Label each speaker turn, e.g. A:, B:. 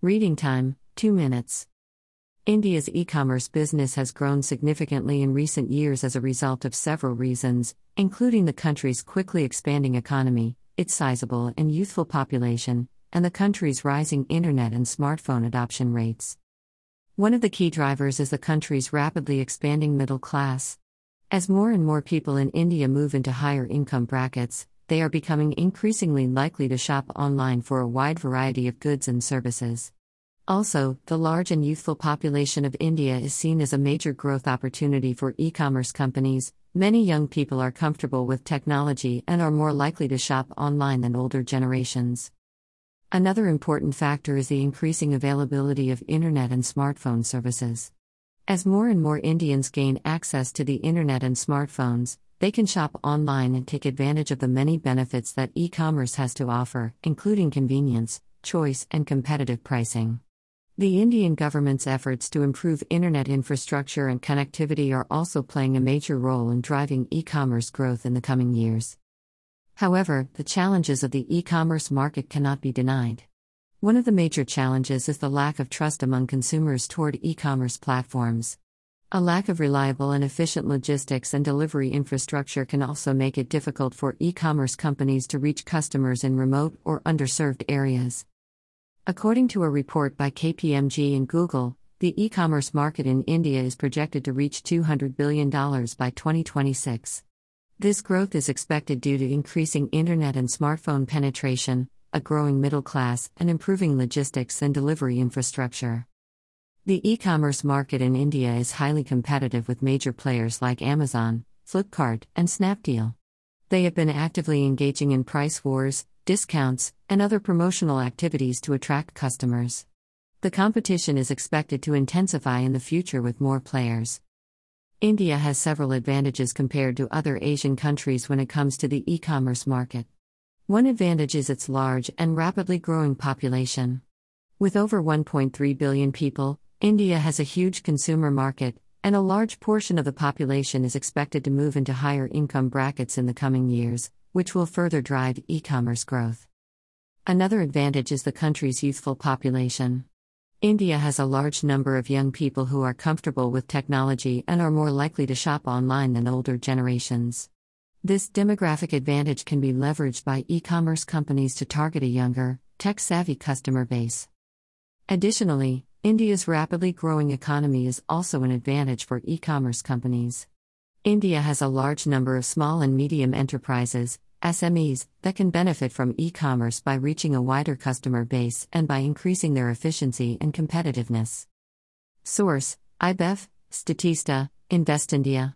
A: Reading time 2 minutes. India's e commerce business has grown significantly in recent years as a result of several reasons, including the country's quickly expanding economy, its sizable and youthful population, and the country's rising internet and smartphone adoption rates. One of the key drivers is the country's rapidly expanding middle class. As more and more people in India move into higher income brackets, they are becoming increasingly likely to shop online for a wide variety of goods and services. Also, the large and youthful population of India is seen as a major growth opportunity for e commerce companies. Many young people are comfortable with technology and are more likely to shop online than older generations. Another important factor is the increasing availability of internet and smartphone services. As more and more Indians gain access to the internet and smartphones, they can shop online and take advantage of the many benefits that e commerce has to offer, including convenience, choice, and competitive pricing. The Indian government's efforts to improve internet infrastructure and connectivity are also playing a major role in driving e commerce growth in the coming years. However, the challenges of the e commerce market cannot be denied. One of the major challenges is the lack of trust among consumers toward e commerce platforms. A lack of reliable and efficient logistics and delivery infrastructure can also make it difficult for e commerce companies to reach customers in remote or underserved areas. According to a report by KPMG and Google, the e commerce market in India is projected to reach $200 billion by 2026. This growth is expected due to increasing internet and smartphone penetration, a growing middle class, and improving logistics and delivery infrastructure. The e commerce market in India is highly competitive with major players like Amazon, Flipkart, and Snapdeal. They have been actively engaging in price wars, discounts, and other promotional activities to attract customers. The competition is expected to intensify in the future with more players. India has several advantages compared to other Asian countries when it comes to the e commerce market. One advantage is its large and rapidly growing population. With over 1.3 billion people, India has a huge consumer market, and a large portion of the population is expected to move into higher income brackets in the coming years, which will further drive e commerce growth. Another advantage is the country's youthful population. India has a large number of young people who are comfortable with technology and are more likely to shop online than older generations. This demographic advantage can be leveraged by e commerce companies to target a younger, tech savvy customer base. Additionally, India's rapidly growing economy is also an advantage for e commerce companies. India has a large number of small and medium enterprises, SMEs, that can benefit from e commerce by reaching a wider customer base and by increasing their efficiency and competitiveness. Source IBEF, Statista, Investindia.